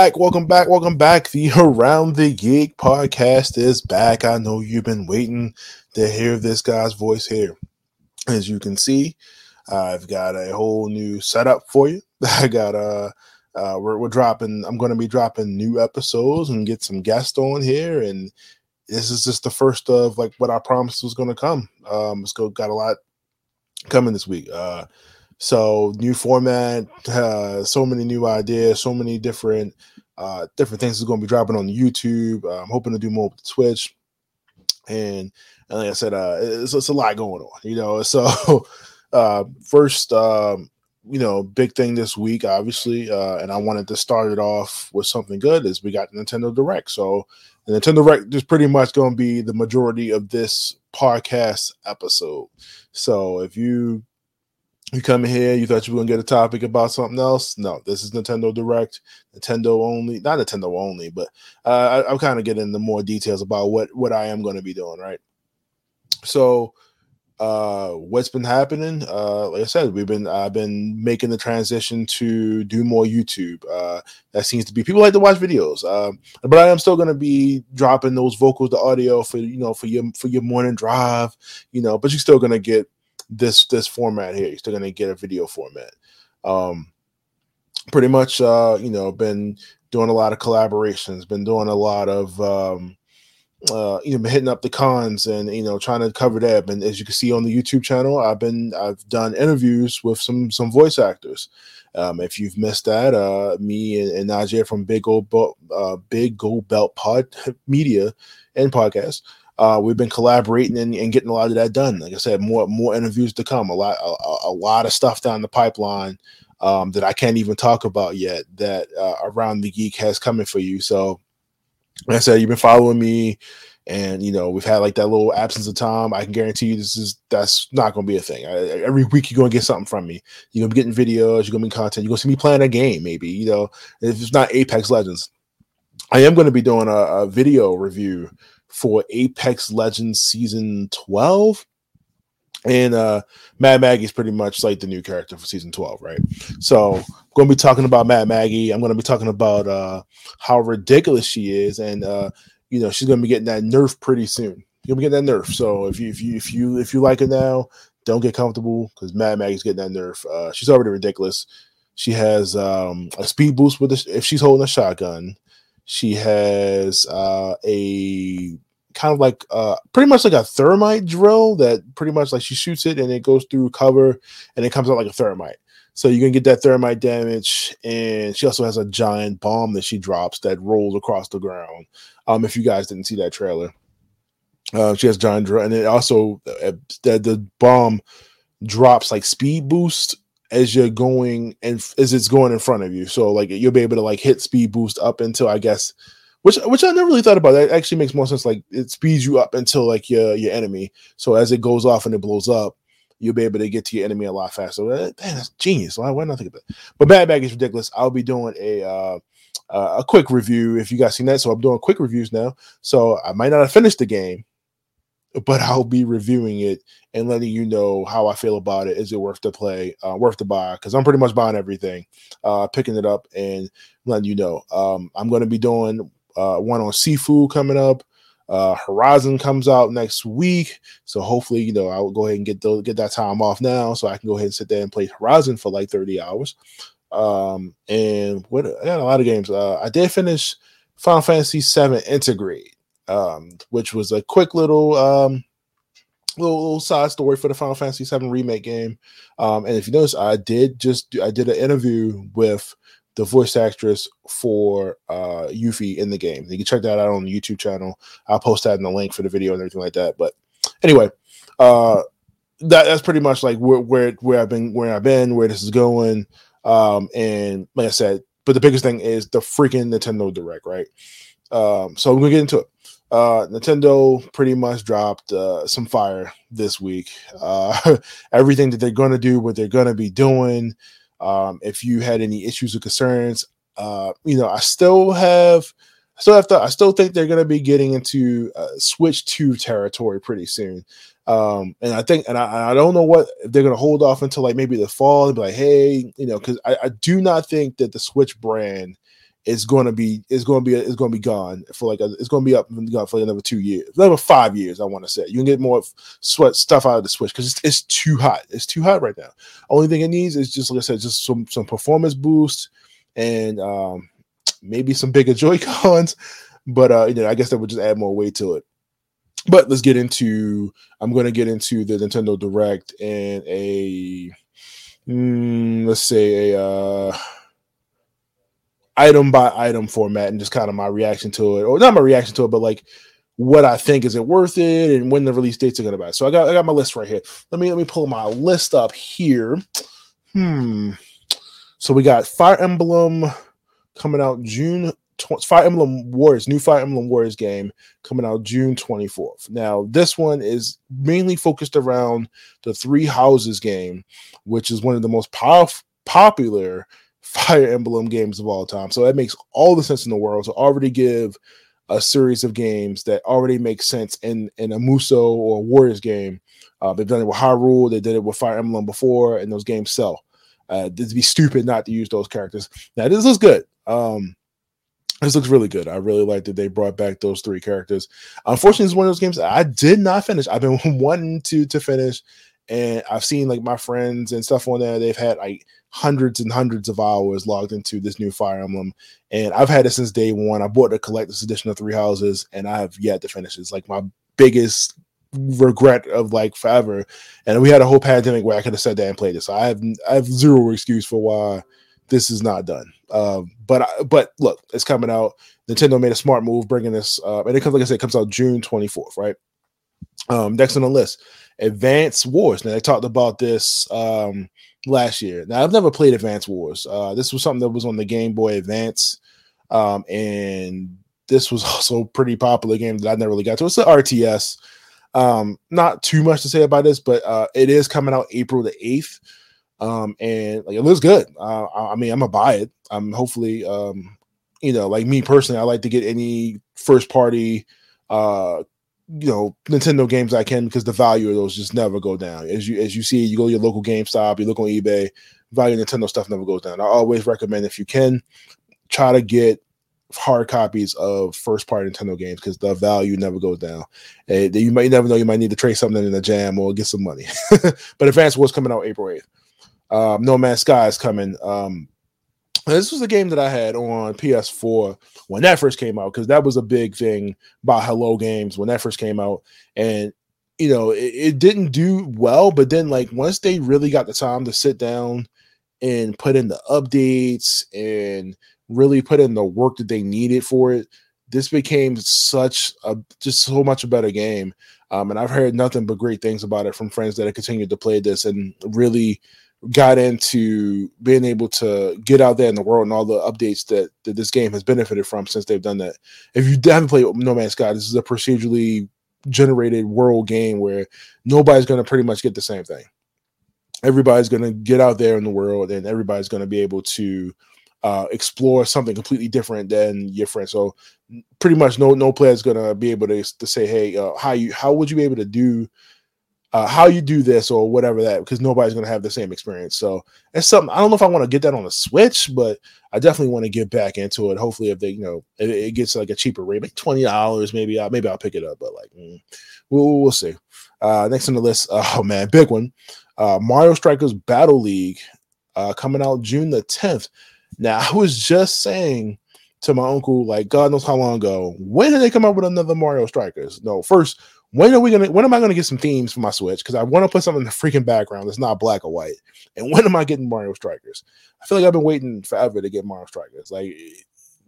back, welcome back, welcome back. The Around the Geek podcast is back. I know you've been waiting to hear this guy's voice here. As you can see, I've got a whole new setup for you. I got a uh, we're, we're dropping i'm going to be dropping new episodes and get some guests on here and this is just the first of like what i promised was going to come um it's got a lot coming this week uh so new format uh so many new ideas so many different uh different things is going to be dropping on youtube i'm hoping to do more with twitch and, and like i said uh it's, it's a lot going on you know so uh first um you know, big thing this week, obviously, uh, and I wanted to start it off with something good. Is we got Nintendo Direct, so the Nintendo Direct is pretty much going to be the majority of this podcast episode. So if you you come in here, you thought you were gonna get a topic about something else. No, this is Nintendo Direct, Nintendo only, not Nintendo only, but uh, I, I'm kind of getting into more details about what what I am going to be doing, right? So uh what's been happening uh like i said we've been i've been making the transition to do more youtube uh that seems to be people like to watch videos um but i am still going to be dropping those vocals the audio for you know for your for your morning drive you know but you're still going to get this this format here you're still to get a video format um pretty much uh you know been doing a lot of collaborations been doing a lot of um uh, you know, hitting up the cons and you know trying to cover that. And as you can see on the YouTube channel, I've been I've done interviews with some some voice actors. Um, if you've missed that, uh, me and, and Najee from Big Gold Belt, uh, Big Gold Belt Pod Media and podcast. Uh, we've been collaborating and, and, getting a lot of that done. Like I said, more more interviews to come. A lot a, a lot of stuff down the pipeline um, that I can't even talk about yet. That uh, around the geek has coming for you. So like I said, you've been following me, and you know we've had like that little absence of time. I can guarantee you this is that's not going to be a thing. I, every week you're going to get something from me. You're going to be getting videos. You're going to be content. You're going to see me playing a game, maybe. You know, if it's not Apex Legends, I am going to be doing a, a video review for Apex Legends season twelve. And uh Mad Maggie's pretty much like the new character for season 12, right? So I'm gonna be talking about Mad Maggie. I'm gonna be talking about uh how ridiculous she is, and uh, you know, she's gonna be getting that nerf pretty soon. You'll be getting that nerf. So if you if you if you if you like it now, don't get comfortable because Mad Maggie's getting that nerf. Uh she's already ridiculous. She has um a speed boost with this if she's holding a shotgun. She has uh a kind of like uh pretty much like a thermite drill that pretty much like she shoots it and it goes through cover and it comes out like a thermite. So you can get that thermite damage, and she also has a giant bomb that she drops that rolls across the ground. Um, if you guys didn't see that trailer, uh, she has giant drill, and it also uh, the, the bomb drops like speed boost as you're going and as it's going in front of you. So like you'll be able to like hit speed boost up until I guess which which I never really thought about. That actually makes more sense. Like it speeds you up until like your your enemy. So as it goes off and it blows up, you'll be able to get to your enemy a lot faster. Man, that's genius. Why, why not think of that? But Bad Bag is ridiculous. I'll be doing a uh, uh, a quick review if you guys seen that. So I'm doing quick reviews now. So I might not have finished the game, but I'll be reviewing it and letting you know how I feel about it. Is it worth to play, uh, worth to buy? Because I'm pretty much buying everything, uh, picking it up and letting you know. Um, I'm going to be doing uh, one on Sifu coming up. Uh, Horizon comes out next week, so hopefully, you know, I'll go ahead and get the, get that time off now, so I can go ahead and sit there and play Horizon for like thirty hours. Um, and what I got a lot of games. Uh, I did finish Final Fantasy VII Intergrade, um, which was a quick little um little, little side story for the Final Fantasy VII remake game. Um, and if you notice, I did just I did an interview with the voice actress for uh Yuffie in the game. You can check that out on the YouTube channel. I'll post that in the link for the video and everything like that. But anyway, uh that that's pretty much like where where where I've been where I've been, where this is going. Um and like I said, but the biggest thing is the freaking Nintendo Direct, right? Um so we're gonna get into it. Uh Nintendo pretty much dropped uh some fire this week. Uh everything that they're gonna do, what they're gonna be doing. Um, if you had any issues or concerns, uh, you know, I still have, I still have to, I still think they're going to be getting into uh, Switch 2 territory pretty soon. Um, and I think, and I, I don't know what they're going to hold off until like maybe the fall and be like, hey, you know, because I, I do not think that the Switch brand it's going to be it's going to be it's going to be gone for like a, it's going to be up gone for another two years, another five years. I want to say you can get more sweat stuff out of the Switch because it's, it's too hot. It's too hot right now. Only thing it needs is just like I said, just some some performance boost and um, maybe some bigger Joy Cons. But uh, you know, I guess that would just add more weight to it. But let's get into. I'm going to get into the Nintendo Direct and a mm, let's say a. Uh, item by item format and just kind of my reaction to it, or not my reaction to it, but like what I think is it worth it and when the release dates are gonna be. So I got I got my list right here. Let me let me pull my list up here. Hmm. So we got Fire Emblem coming out June Fire Emblem Warriors, new Fire Emblem Warriors game coming out June 24th. Now, this one is mainly focused around the Three Houses game, which is one of the most popular Fire Emblem games of all time. So that makes all the sense in the world to already give a series of games that already make sense in in a Musou or Warriors game. Uh, they've done it with Hyrule, they did it with Fire Emblem before, and those games sell. Uh, it'd be stupid not to use those characters. Now this looks good. Um, this looks really good. I really like that they brought back those three characters. Unfortunately, it's one of those games I did not finish. I've been wanting to to finish, and I've seen like my friends and stuff on there. They've had like hundreds and hundreds of hours logged into this new Fire Emblem, and I've had it since day one. I bought the collector's edition of Three Houses, and I have yet to finish. It's like my biggest regret of like forever. And we had a whole pandemic where I could have sat there and played this. So I have I have zero excuse for why this is not done. Um, but but look, it's coming out. Nintendo made a smart move bringing this, uh, and it comes like I said, it comes out June twenty fourth, right? Um, next on the list, Advance Wars. Now they talked about this um last year. Now I've never played Advance Wars. Uh, this was something that was on the Game Boy Advance, um, and this was also a pretty popular game that I never really got to. It's an RTS. Um, not too much to say about this, but uh, it is coming out April the eighth, um, and like it looks good. Uh, I mean, I'm gonna buy it. I'm hopefully, um, you know, like me personally, I like to get any first party uh you know Nintendo games I can because the value of those just never go down. As you as you see, you go to your local GameStop, you look on eBay, value Nintendo stuff never goes down. I always recommend if you can try to get hard copies of first party Nintendo games because the value never goes down. And you might never know you might need to trade something in a jam or get some money. but Advance Wars coming out April 8th. Um, no Man's Sky is coming. Um, this was a game that I had on PS4 when that first came out because that was a big thing by Hello Games when that first came out, and you know it, it, didn't do well. But then, like once they really got the time to sit down and put in the updates and really put in the work that they needed for it, this became such a just so much a better game. Um, and I've heard nothing but great things about it from friends that have continued to play this and really got into being able to get out there in the world and all the updates that, that this game has benefited from since they've done that. If you haven't played No Man's Sky, this is a procedurally generated world game where nobody's going to pretty much get the same thing. Everybody's going to get out there in the world and everybody's going to be able to uh, explore something completely different than your friend. So pretty much no no player is going to be able to, to say, hey, uh, how you how would you be able to do uh, how you do this or whatever that because nobody's going to have the same experience. So it's something I don't know if I want to get that on the Switch, but I definitely want to get back into it. Hopefully, if they you know it, it gets like a cheaper rate, like twenty dollars, maybe I maybe I'll pick it up. But like mm, we'll we'll see. Uh, next on the list, oh man, big one, uh, Mario Strikers Battle League uh, coming out June the tenth. Now I was just saying to my uncle, like God knows how long ago, when did they come up with another Mario Strikers? No, first when are we gonna when am I gonna get some themes for my Switch? Because I want to put something in the freaking background that's not black or white. And when am I getting Mario Strikers? I feel like I've been waiting forever to get Mario Strikers. Like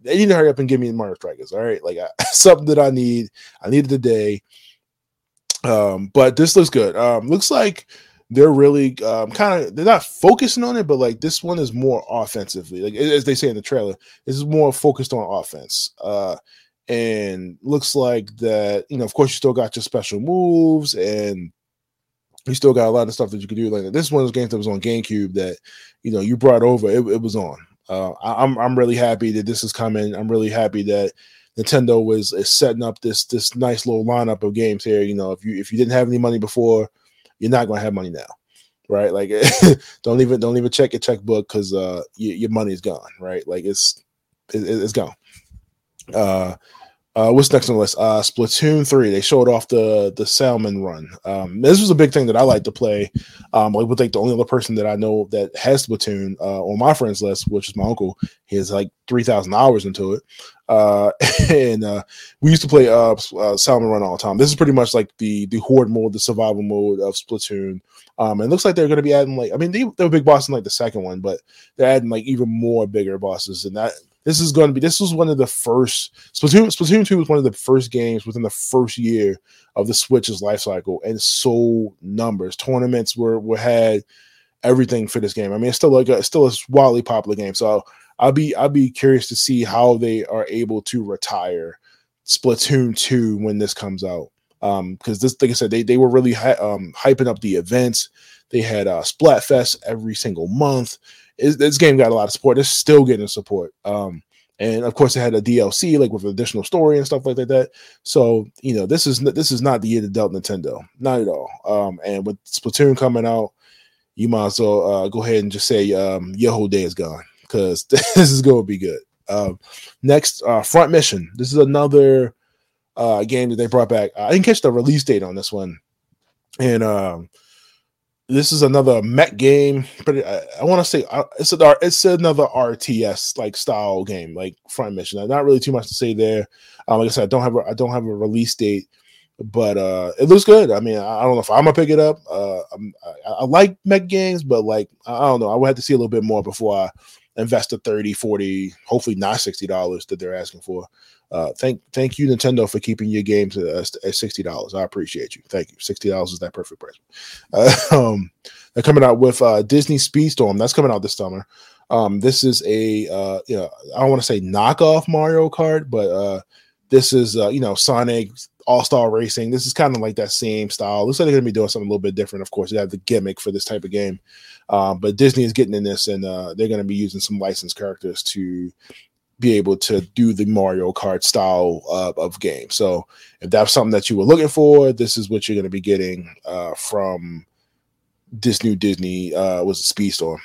they need to hurry up and give me Mario Strikers. All right, like I, something that I need. I need it today. Um, but this looks good. Um, looks like they're really um, kind of they're not focusing on it, but like this one is more offensively. Like as they say in the trailer, this is more focused on offense. Uh, and looks like that you know of course you still got your special moves and you still got a lot of stuff that you can do. Like this is one of those games that was on gamecube that you know you brought over it, it was on. Uh, I, am I'm really happy that this is coming. I'm really happy that nintendo was is setting up this this nice little lineup of games here. You know if you if you didn't have any money before you're not going to have money now right? Like don't even don't even check your checkbook because uh your, your money's gone right? Like it's it, it's gone. Uh, uh, what's next on the list? Uh, Splatoon three. They showed off the the salmon run. Um, this was a big thing that I like to play. Um, like with like the only other person that I know that has Splatoon uh, on my friends list, which is my uncle. He has like three thousand hours into it. Uh, and uh, we used to play uh, uh, salmon run all the time. This is pretty much like the the horde mode, the survival mode of Splatoon. Um, and it looks like they're going to be adding like I mean they, they were big boss in like the second one, but they're adding like even more bigger bosses, and that this is going to be this was one of the first Splatoon Splatoon 2 was one of the first games within the first year of the Switch's life cycle and sold numbers. Tournaments were were had everything for this game. I mean, it's still like a, it's still a wildly popular game. So I'll be I'll be curious to see how they are able to retire Splatoon 2 when this comes out. Um, because this, like I said, they they were really hi- um hyping up the events. They had uh Splatfest every single month this game got a lot of support. It's still getting support. Um, and of course, it had a DLC like with additional story and stuff like that. So you know, this is this is not the year to dealt Nintendo, not at all. Um, and with Splatoon coming out, you might as well uh, go ahead and just say um, your whole day is gone because this is going to be good. Um, next, uh, Front Mission. This is another uh, game that they brought back. I didn't catch the release date on this one, and um, this is another Met game, but I, I want to say uh, it's a it's another RTS like style game, like Front Mission. Not really too much to say there. Um, like I said, I don't have a, I don't have a release date, but uh, it looks good. I mean, I, I don't know if I'm gonna pick it up. Uh, I, I, like mech games, but like I don't know, I would have to see a little bit more before I invest the 30, 40, hopefully not sixty dollars that they're asking for. Uh, thank thank you Nintendo for keeping your games at, at sixty dollars. I appreciate you. Thank you. Sixty dollars is that perfect price. Uh, um, they're coming out with uh, Disney Speedstorm. That's coming out this summer. Um, this is a uh, you know I don't want to say knockoff Mario Kart, but uh, this is uh, you know Sonic All Star Racing. This is kind of like that same style. Looks like they're going to be doing something a little bit different. Of course, they have the gimmick for this type of game, um, but Disney is getting in this, and uh, they're going to be using some licensed characters to be able to do the Mario Kart style uh, of game. So if that's something that you were looking for, this is what you're going to be getting uh, from this new Disney uh, was a Speedstorm.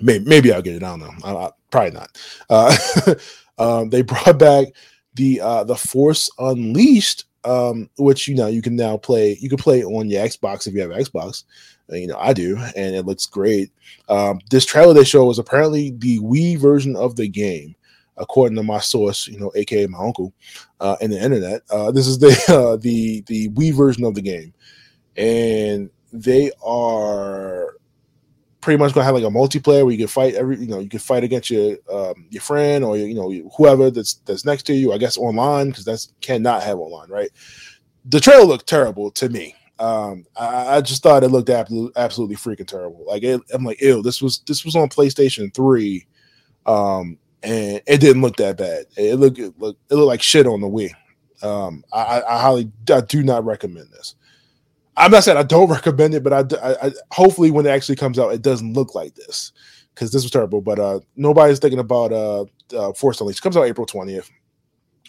Maybe, maybe I'll get it. I don't know. I, I, probably not. Uh, um, they brought back the uh, the Force Unleashed, um, which you know you can now play. You can play on your Xbox if you have Xbox. You know I do, and it looks great. Um, this trailer they show was apparently the Wii version of the game according to my source, you know, aka my uncle, uh, in the internet. Uh, this is the uh, the the Wii version of the game, and they are pretty much gonna have like a multiplayer where you can fight every, you know, you can fight against your um, your friend or you know whoever that's that's next to you. I guess online because that's cannot have online, right? The trailer looked terrible to me. Um, I, I, just thought it looked absolutely, absolutely freaking terrible. Like it, I'm like, ew, this was this was on PlayStation Three. Um, and it didn't look that bad. It looked it looked, it looked like shit on the Wii. Um, I, I highly I do not recommend this. I'm not saying I don't recommend it, but I, I, I hopefully when it actually comes out, it doesn't look like this because this was terrible. But uh, nobody's thinking about uh, uh Force Unleashed. It comes out April 20th.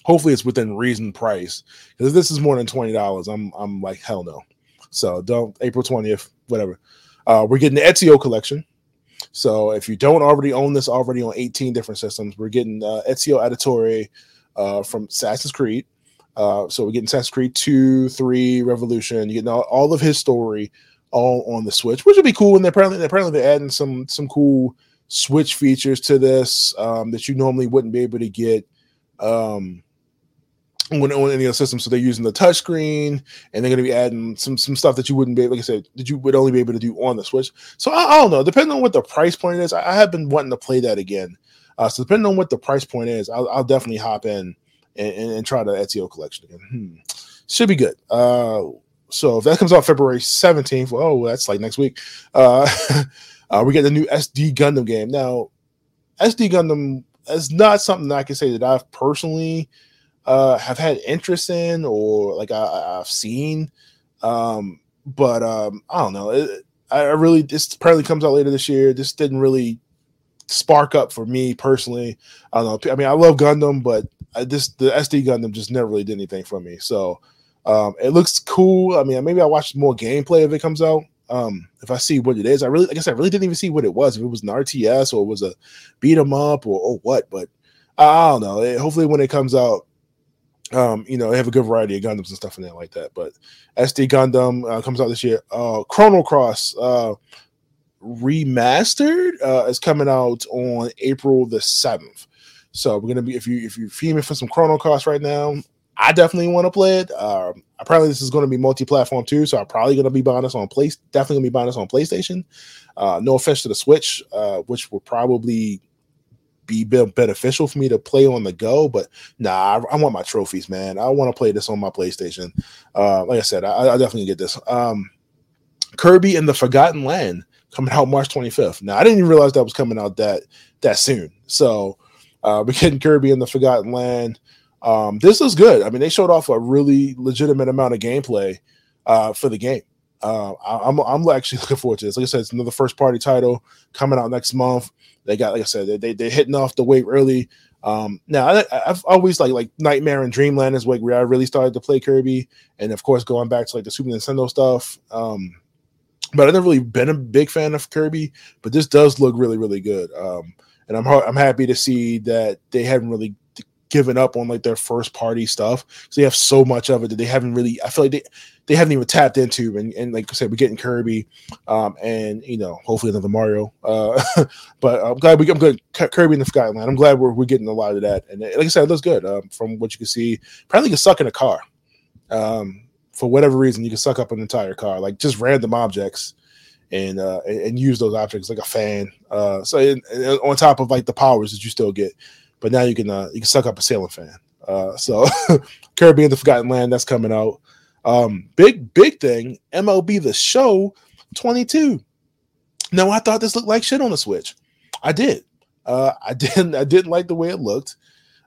Hopefully, it's within reason price. Because this is more than twenty dollars, I'm I'm like hell no. So don't April 20th, whatever. Uh, we're getting the Ezio collection. So if you don't already own this already on 18 different systems, we're getting uh, Ezio Auditore uh, from Assassin's Creed. Uh, so we're getting Assassin's Creed 2, 3, Revolution. You're getting all, all of his story all on the Switch, which would be cool. And they're apparently, apparently they're adding some some cool Switch features to this um, that you normally wouldn't be able to get um, when on any other system. So they're using the touchscreen, and they're going to be adding some some stuff that you wouldn't be, like I said, that you would only be able to do on the Switch. So I, I don't know. Depending on what the price point is, I, I have been wanting to play that again. Uh, so depending on what the price point is, I'll, I'll definitely hop in and, and, and, try the Ezio collection again. Hmm. Should be good. Uh, so if that comes out February 17th, oh, that's like next week. Uh, uh, we get the new SD Gundam game. Now, SD Gundam is not something I can say that I've personally uh, have had interest in or like I, have seen. Um, but um, I don't know. It, I really this apparently comes out later this year. This didn't really spark up for me personally. I don't know. I mean, I love Gundam, but I, this the SD Gundam just never really did anything for me. So um, it looks cool. I mean, maybe I watch more gameplay if it comes out. Um, if I see what it is, I really, I guess I really didn't even see what it was. If it was an RTS or it was a beat 'em up or, or what, but I don't know. It, hopefully, when it comes out, um, you know, they have a good variety of Gundams and stuff in there like that. But SD Gundam uh, comes out this year. Uh, Chrono Cross uh, remastered uh, is coming out on April the seventh. So we're gonna be if you if you're feeling for some Chrono Cross right now, I definitely want to play it. Um, apparently, this is going to be multi-platform too, so I'm probably going to be buying this on place. Definitely going to be buying this on PlayStation. Uh, no offense to the Switch, uh, which will probably be beneficial for me to play on the go. But nah, I, I want my trophies, man. I want to play this on my PlayStation. Uh, like I said, I, I definitely get this. Um, Kirby and the Forgotten Land coming out March 25th. Now I didn't even realize that was coming out that that soon. So uh, we're getting Kirby and the Forgotten Land. Um, this is good. I mean, they showed off a really legitimate amount of gameplay uh, for the game. Uh, I, am I'm, I'm actually looking forward to this. Like I said, it's another first party title coming out next month. They got, like I said, they they are hitting off the wave early. Um, now I, have always like like Nightmare and Dreamland is like where I really started to play Kirby, and of course going back to like the Super Nintendo stuff. Um, but I've never really been a big fan of Kirby, but this does look really really good. Um, and I'm I'm happy to see that they haven't really given up on like their first party stuff. So they have so much of it that they haven't really. I feel like they they haven't even tapped into. And, and like I said, we're getting Kirby, um, and you know, hopefully another Mario. Uh, but I'm glad we. I'm good. Kirby in the Land. I'm glad we're we're getting a lot of that. And like I said, it looks good um, from what you can see. Apparently, you can suck in a car. Um, for whatever reason, you can suck up an entire car, like just random objects and uh, and use those objects like a fan. Uh, so and, and on top of like the powers that you still get, but now you can uh, you can suck up a ceiling fan. Uh, so and the Forgotten Land that's coming out. Um, big big thing MLB the Show 22. Now I thought this looked like shit on the Switch. I did. Uh, I didn't. I didn't like the way it looked.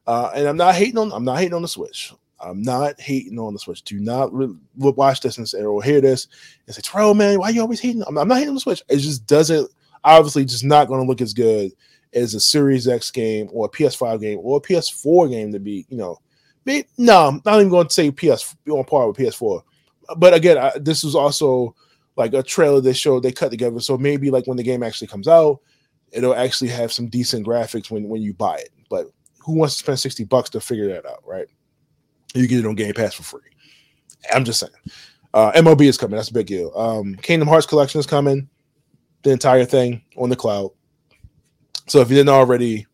Uh, and I'm not hating on. I'm not hating on the Switch. I'm not hating on the Switch. Do not re- watch this and say or hear this and say, "Terrell, man, why you always hating?" I'm, I'm not hating on the Switch. It just doesn't. Obviously, just not going to look as good as a Series X game or a PS5 game or a PS4 game to be, you know, maybe, no, I'm not even going to say PS on par with PS4. But again, I, this was also like a trailer they showed they cut together. So maybe like when the game actually comes out, it'll actually have some decent graphics when when you buy it. But who wants to spend 60 bucks to figure that out, right? You get it on Game Pass for free. I'm just saying. Uh, is coming. That's a big deal. Um, Kingdom Hearts collection is coming. The entire thing on the cloud. So if you didn't already,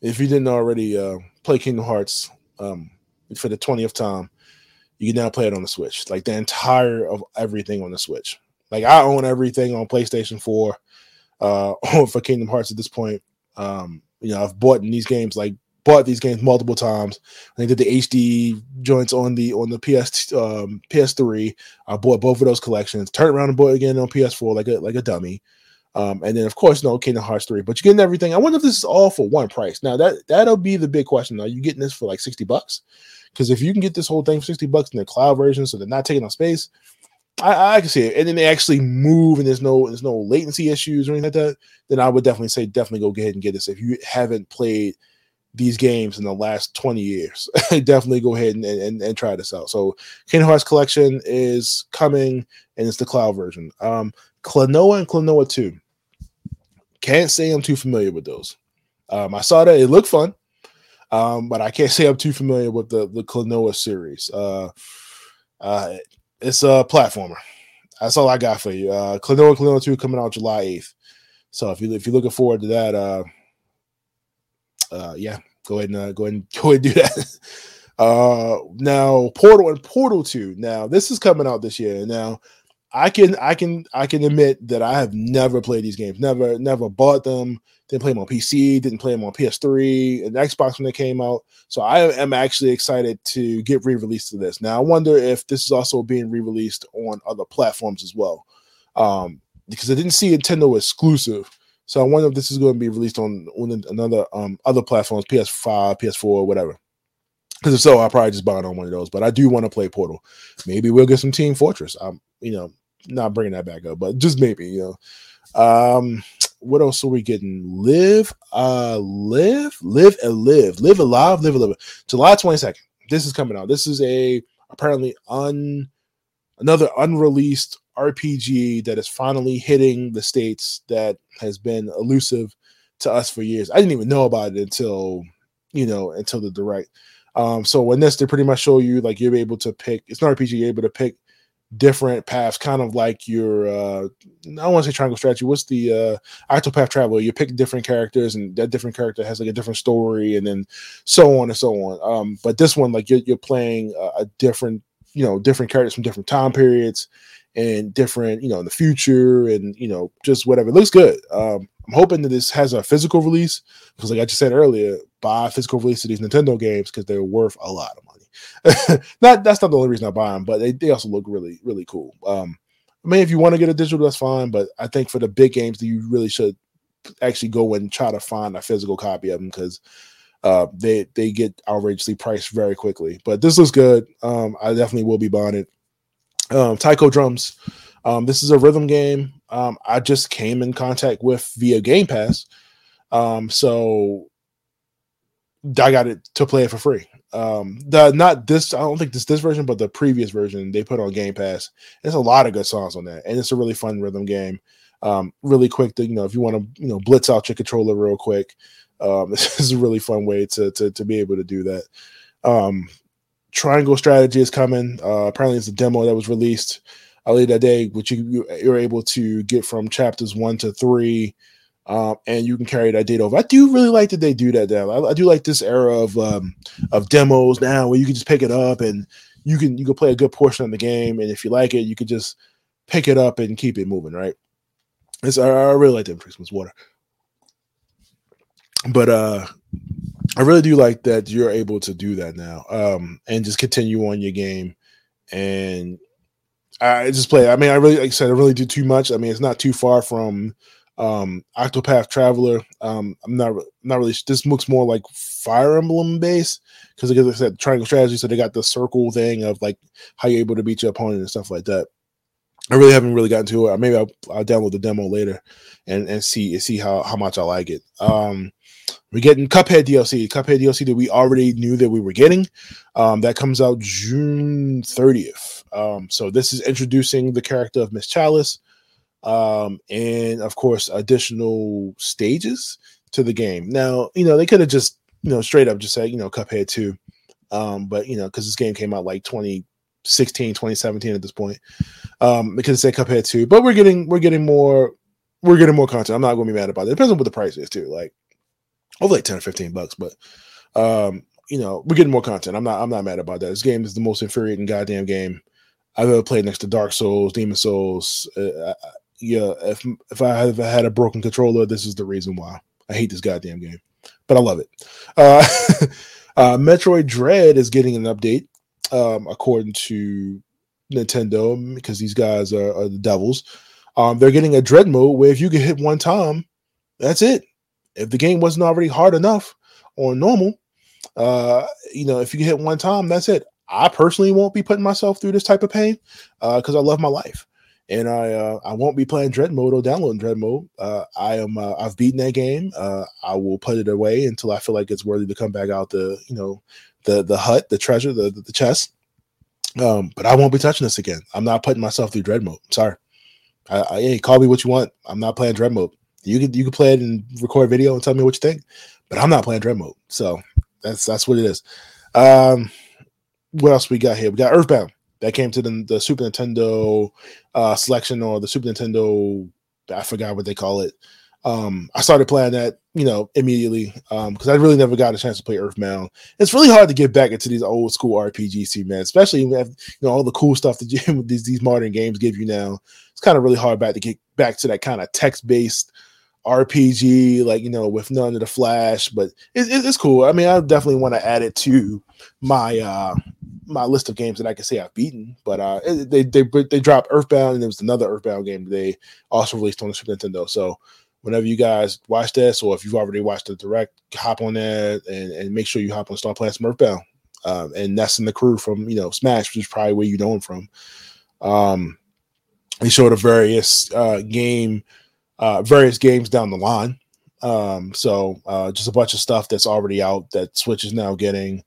if you didn't already uh, play Kingdom Hearts um, for the twentieth time, you can now play it on the Switch. Like the entire of everything on the Switch. Like I own everything on PlayStation Four uh, for Kingdom Hearts at this point. Um, you know, I've bought in these games like bought these games multiple times. They did the HD joints on the on the PS um, PS3. I bought both of those collections. Turned around and bought again on PS4 like a like a dummy. Um, and then of course no Kingdom Hearts 3, but you're getting everything. I wonder if this is all for one price. Now that that'll be the big question. Are you getting this for like 60 bucks? Because if you can get this whole thing for 60 bucks in the cloud version, so they're not taking up space, I, I can see it. And then they actually move and there's no there's no latency issues or anything like that, then I would definitely say definitely go ahead and get this. If you haven't played these games in the last 20 years, definitely go ahead and, and, and, try this out. So Kingdom Hearts Collection is coming and it's the cloud version. Um Klonoa and Klonoa 2. Can't say I'm too familiar with those. Um, I saw that it looked fun, um, but I can't say I'm too familiar with the the Klonoa series. Uh, uh, it's a platformer. That's all I got for you. Uh, Klonoa Klonoa 2 coming out July 8th. So if you if you're looking forward to that, uh, uh, yeah, go ahead and uh, go ahead and go ahead and do that. uh, now Portal and Portal 2. Now this is coming out this year. Now I can I can I can admit that I have never played these games. Never never bought them. Didn't play them on PC. Didn't play them on PS3 and Xbox when they came out. So I am actually excited to get re-released to this. Now I wonder if this is also being re-released on other platforms as well, um, because I didn't see Nintendo exclusive. So I wonder if this is going to be released on, on another um, other platforms, PS5, PS4, whatever. Because if so, I'll probably just buy it on one of those. But I do want to play Portal. Maybe we'll get some Team Fortress. I'm, you know, not bringing that back up, but just maybe, you know. Um, what else are we getting? Live, uh, live, live and live, live alive, Live A Live. July 22nd. This is coming out. This is a apparently un another unreleased RPG that is finally hitting the states that has been elusive to us for years. I didn't even know about it until you know, until the direct. Um, so when this, they pretty much show you like you're able to pick. It's not RPG. You're able to pick different paths, kind of like your uh, I don't want to say triangle strategy. What's the uh, Octopath travel? You pick different characters, and that different character has like a different story, and then so on and so on. Um, but this one, like you're, you're playing a, a different, you know, different characters from different time periods and different, you know, in the future, and you know, just whatever. It looks good. Um, I'm hoping that this has a physical release because, like I just said earlier, buy physical release of these Nintendo games because they're worth a lot of money. not that's not the only reason I buy them, but they, they also look really really cool. Um, I mean, if you want to get a digital, that's fine. But I think for the big games, that you really should actually go and try to find a physical copy of them because uh, they they get outrageously priced very quickly. But this looks good. Um, I definitely will be buying it. Um, Drums. Um, this is a rhythm game. Um, I just came in contact with via Game Pass. Um, so I got it to play it for free. Um, the not this, I don't think this this version, but the previous version they put on Game Pass. There's a lot of good songs on that, and it's a really fun rhythm game. Um, really quick to you know if you want to you know blitz out your controller real quick. Um, this is a really fun way to to to be able to do that. Um, Triangle Strategy is coming. Uh, apparently, it's a demo that was released earlier that day, which you you're able to get from chapters one to three um, and you can carry that data over. I do really like that they do that now. I, I do like this era of um, of demos now where you can just pick it up and you can you can play a good portion of the game, and if you like it, you can just pick it up and keep it moving. Right? It's I, I really like them Christmas water, but uh, I really do like that you're able to do that now, um, and just continue on your game and. I just play. I mean, I really, like I said, I really do too much. I mean, it's not too far from um octopath traveler. Um i'm not not really this looks more like fire emblem base because like i said triangle strategy so they got the circle thing of like how you're able to beat your opponent and stuff like that. I really haven't really gotten to it. Maybe i'll, I'll download the demo later and and see see how how much i like it. Um we're getting cuphead dlc cuphead dlc that we already knew that we were getting um that comes out june 30th um so this is introducing the character of miss chalice um, and of course additional stages to the game. Now, you know, they could have just, you know, straight up just said, you know, Cuphead 2. Um, but you know, because this game came out like 2016, 2017 at this point. Um, because say Cuphead 2, but we're getting we're getting more we're getting more content. I'm not gonna be mad about it. it depends on what the price is too. Like over like 10 or 15 bucks, but um, you know, we're getting more content. I'm not I'm not mad about that. This game is the most infuriating goddamn game I've ever played next to Dark Souls, Demon Souls. Uh, yeah, if if I had a broken controller, this is the reason why. I hate this goddamn game, but I love it. Uh, uh, Metroid Dread is getting an update, um, according to Nintendo, because these guys are, are the devils. Um, they're getting a Dread mode where if you get hit one time, that's it. If the game wasn't already hard enough or normal, uh, you know, if you get hit one time, that's it. I personally won't be putting myself through this type of pain uh, because uh, I love my life and I uh, I won't be playing Dread mode or downloading Dread mode. Uh, I am uh, I've beaten that game. Uh, I will put it away until I feel like it's worthy to come back out the you know the the hut, the treasure, the the, the chest. Um, but I won't be touching this again. I'm not putting myself through Dread mode. Sorry. I, I, hey, call me what you want. I'm not playing Dread mode. You can you can play it and record video and tell me what you think, but I'm not playing Dread mode. So that's that's what it is. Um, what else we got here? We got Earthbound that came to the, the Super Nintendo uh, selection or the Super Nintendo. I forgot what they call it. Um, I started playing that, you know, immediately because um, I really never got a chance to play Earthbound. It's really hard to get back into these old school RPGs, man. Especially with you know all the cool stuff that you, these these modern games give you now. It's kind of really hard back to get back to that kind of text based RPG, like you know, with none of the flash. But it, it, it's cool. I mean, I definitely want to add it to my uh my list of games that I can say I've beaten. But uh they they they dropped Earthbound, and there was another Earthbound game they also released on the Super Nintendo. So whenever you guys watch this, or if you've already watched the direct, hop on there and, and make sure you hop on Start playing some Earthbound. Um, and that's in the crew from you know Smash, which is probably where you know him from. Um, he showed a various uh, game uh, various games down the line. Um, so uh, just a bunch of stuff that's already out that Switch is now getting.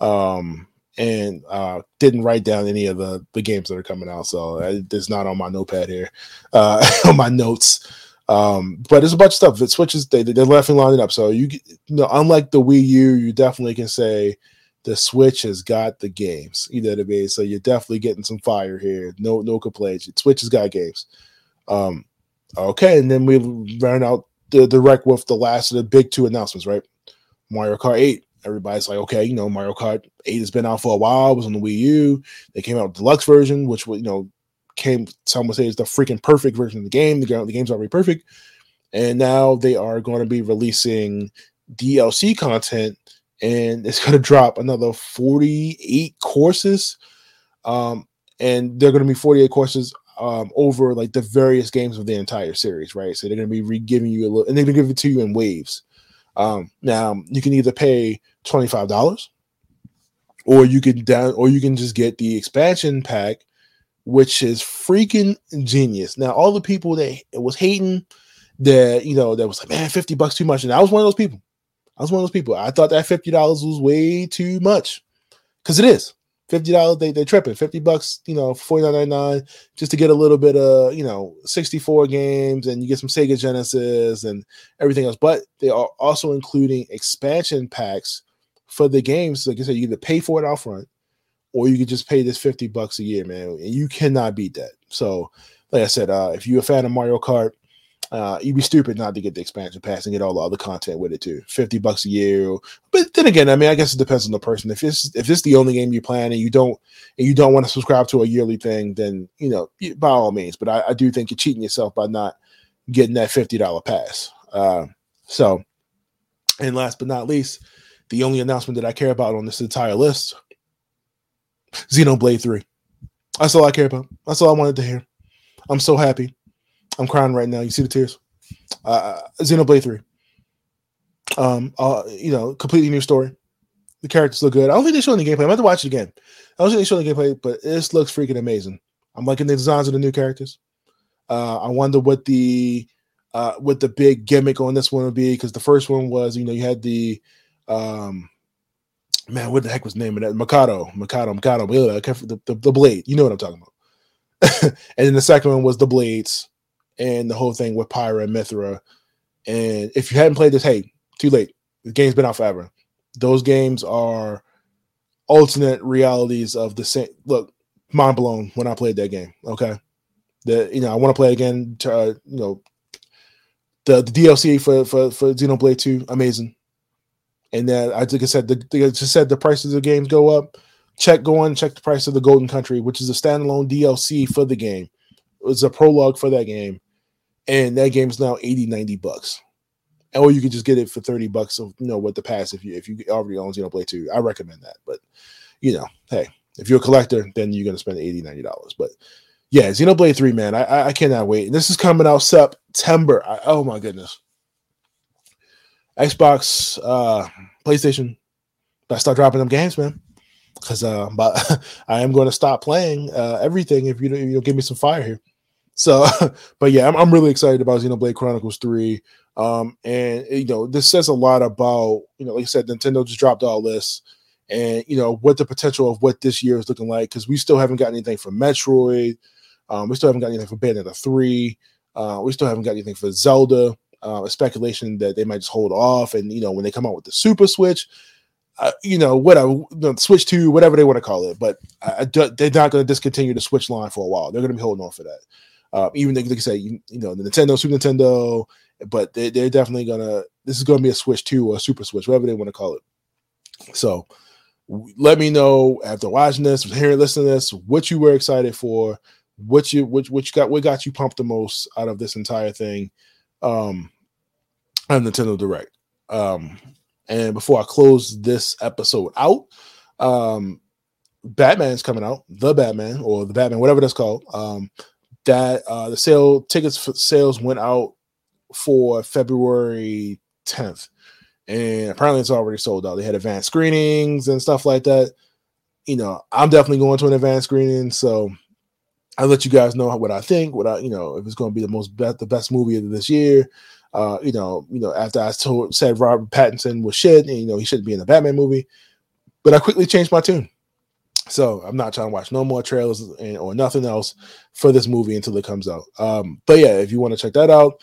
Um, and uh, didn't write down any of the, the games that are coming out. So uh, it's not on my notepad here, uh, on my notes. Um, but there's a bunch of stuff. It switches. They they're definitely lining up. So you, you know, unlike the Wii U, you definitely can say the Switch has got the games. You know what I mean? So you're definitely getting some fire here. No no complaints. Switch has got games. Um, okay, and then we ran out the direct with the last of the big two announcements, right? Mario Kart 8. Everybody's like, okay, you know, Mario Kart 8 has been out for a while. It was on the Wii U. They came out with deluxe version, which you know came some would say is the freaking perfect version of the game. The, the game's already perfect. And now they are going to be releasing DLC content and it's going to drop another 48 courses. Um, and they're going to be 48 courses um, over like the various games of the entire series, right? So they're going to be re- giving you a little, and they're going to give it to you in waves. Um, now you can either pay twenty five dollars, or you can down, or you can just get the expansion pack, which is freaking genius. Now all the people that was hating that you know that was like, man, fifty bucks too much, and I was one of those people. I was one of those people. I thought that fifty dollars was way too much because it is. Fifty dollars, they they tripping. Fifty bucks, you know, forty nine ninety nine, just to get a little bit of you know sixty four games, and you get some Sega Genesis and everything else. But they are also including expansion packs for the games. Like I said, you either pay for it out front, or you could just pay this fifty bucks a year, man, and you cannot beat that. So, like I said, uh, if you're a fan of Mario Kart, uh, you'd be stupid not to get the expansion pass and get all the other content with it too. Fifty bucks a year, but then again, I mean, I guess it depends on the person. If it's if it's the only game you plan and you don't and you don't want to subscribe to a yearly thing, then you know by all means. But I, I do think you're cheating yourself by not getting that fifty dollar pass. Uh, so, and last but not least, the only announcement that I care about on this entire list: Xenoblade Three. That's all I care about. That's all I wanted to hear. I'm so happy. I'm crying right now. You see the tears. Uh, Xenoblade Three. Um, uh, you know, completely new story. The characters look good. I don't think they show any gameplay. I'm going to watch it again. I don't think they show any gameplay, but this looks freaking amazing. I'm liking the designs of the new characters. Uh, I wonder what the uh, what the big gimmick on this one would be because the first one was, you know, you had the um, man, what the heck was the name of that? Mikado, Mikado, Mikado, the, the, the blade. You know what I'm talking about. and then the second one was the blades and the whole thing with Pyra and Mythra. And if you hadn't played this, hey, too late. The game's been out forever. Those games are alternate realities of the same. Look, mind blown when I played that game. Okay, the you know I want to play again. To, uh, you know, the, the DLC for for for Xenoblade Two, amazing. And then I think I said the, just said the prices of the games go up. Check go on check the price of the Golden Country, which is a standalone DLC for the game. It was a prologue for that game. And that game's now 80 90 bucks. Or you could just get it for 30 bucks of you know with the pass if you if you already own Xenoblade 2 i recommend that. But you know hey if you're a collector then you're going to spend 80 90 dollars. But yeah xenoblade 3 man i i cannot wait. And this is coming out september. I, oh my goodness xbox uh playstation i start dropping them games man because uh but i am going to stop playing uh everything if you don't, you give me some fire here so, but yeah, I'm, I'm really excited about Xenoblade Chronicles 3. Um, and you know, this says a lot about, you know, like I said, Nintendo just dropped all this and you know what the potential of what this year is looking like because we still haven't got anything for Metroid. Um, we still haven't got anything for Bayonetta 3. Uh, we still haven't got anything for Zelda. Uh, a speculation that they might just hold off, and you know when they come out with the Super Switch, uh, you know whatever, the Switch Two, whatever they want to call it, but I, I, they're not going to discontinue the Switch line for a while. They're going to be holding on for that. Uh, even like I say, you, you, know, the Nintendo, Super Nintendo, but they, they're definitely gonna. This is gonna be a Switch Two or a Super Switch, whatever they want to call it. So, let me know after watching this, hearing, listening to this, what you were excited for, what you what what you got, what got you pumped the most out of this entire thing, um, on Nintendo Direct. Um, and before I close this episode out, um, Batman's coming out, the Batman or the Batman, whatever that's called. Um, that uh, the sale tickets for sales went out for February 10th, and apparently it's already sold out. They had advanced screenings and stuff like that. You know, I'm definitely going to an advanced screening, so I'll let you guys know what I think. What I, you know, if it's going to be the most be- the best movie of this year. Uh, you know, you know, after I told said Robert Pattinson was shit, and you know he shouldn't be in the Batman movie, but I quickly changed my tune. So I'm not trying to watch no more trailers and, or nothing else for this movie until it comes out. Um, but yeah, if you want to check that out,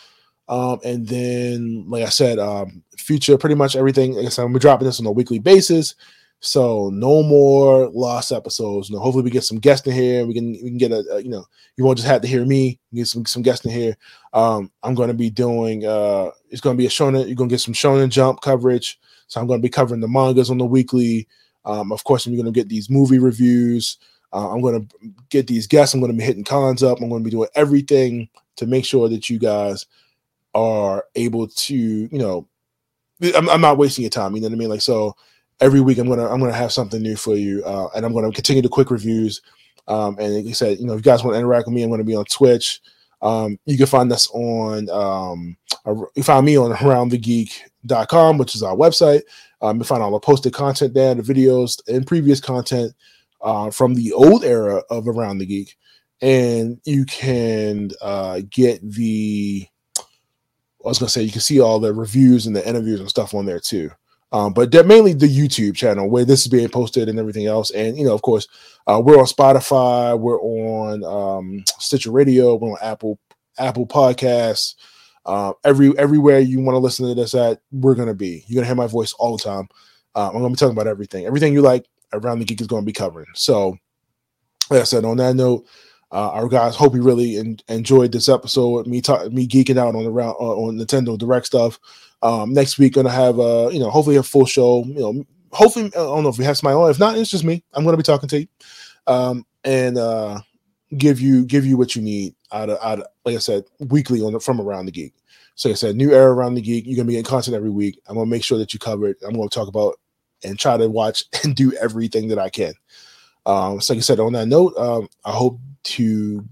Um, and then, like I said, um, future pretty much everything. I said, I'm dropping this on a weekly basis. So no more lost episodes. You know, hopefully we get some guests in here. We can we can get a, a you know you won't just have to hear me. Get some some guests in here. Um, I'm going to be doing uh, it's going to be a shonen. You're going to get some shonen jump coverage. So I'm going to be covering the mangas on the weekly. Um, of course, I'm going to get these movie reviews. Uh, I'm going to get these guests. I'm going to be hitting cons up. I'm going to be doing everything to make sure that you guys are able to, you know, I'm, I'm not wasting your time. You know what I mean? Like so every week I'm gonna I'm gonna have something new for you, uh, and I'm gonna continue the quick reviews. Um, and like I said, you know, if you guys want to interact with me, I'm gonna be on Twitch. Um, you can find us on um, you find me on aroundthegeek.com, which is our website. Um, you find all the posted content there, the videos and previous content uh, from the old era of Around the Geek, and you can uh, get the. I was gonna say you can see all the reviews and the interviews and stuff on there too. Um, but they're mainly the YouTube channel where this is being posted and everything else. And you know, of course, uh, we're on Spotify, we're on um, Stitcher Radio, we're on Apple Apple Podcasts. Uh, every everywhere you want to listen to this at, we're gonna be. You're gonna hear my voice all the time. Uh, I'm gonna be talking about everything, everything you like around the geek is gonna be covering. So, like I said, on that note, uh, our guys hope you really en- enjoyed this episode. Me talk, me geeking out on the round uh, on Nintendo Direct stuff. Um, next week, gonna have a uh, you know hopefully a full show. You know, hopefully I don't know if we have somebody on. If not, it's just me. I'm gonna be talking to you, um, and uh, give you give you what you need out of out of, like I said weekly on the, from around the geek. So like I said, new era around the geek. You're gonna be getting content every week. I'm gonna make sure that you cover it. I'm gonna talk about and try to watch and do everything that I can. Um, so like I said, on that note, um, I hope to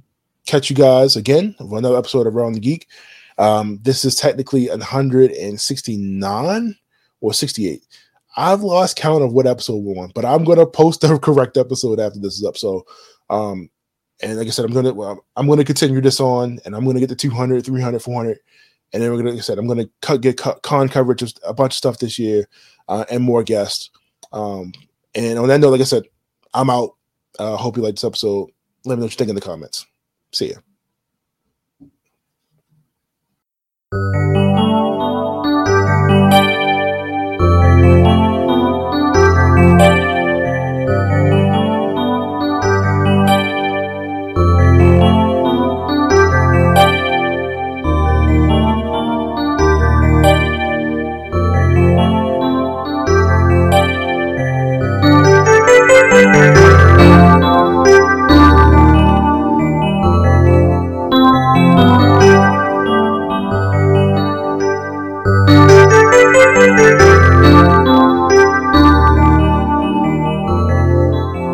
catch you guys again for another episode of Around the Geek. Um, this is technically 169 or 68. I've lost count of what episode we're on, but I'm gonna post the correct episode after this is up. So, um, and like I said, I'm gonna well, I'm gonna continue this on, and I'm gonna get to 200, 300, 400, and then we're gonna, like I said, I'm gonna cut, get con coverage of a bunch of stuff this year, uh, and more guests. Um, and on that note, like I said, I'm out. Uh, hope you like this episode. Let me know what you think in the comments. See ya. you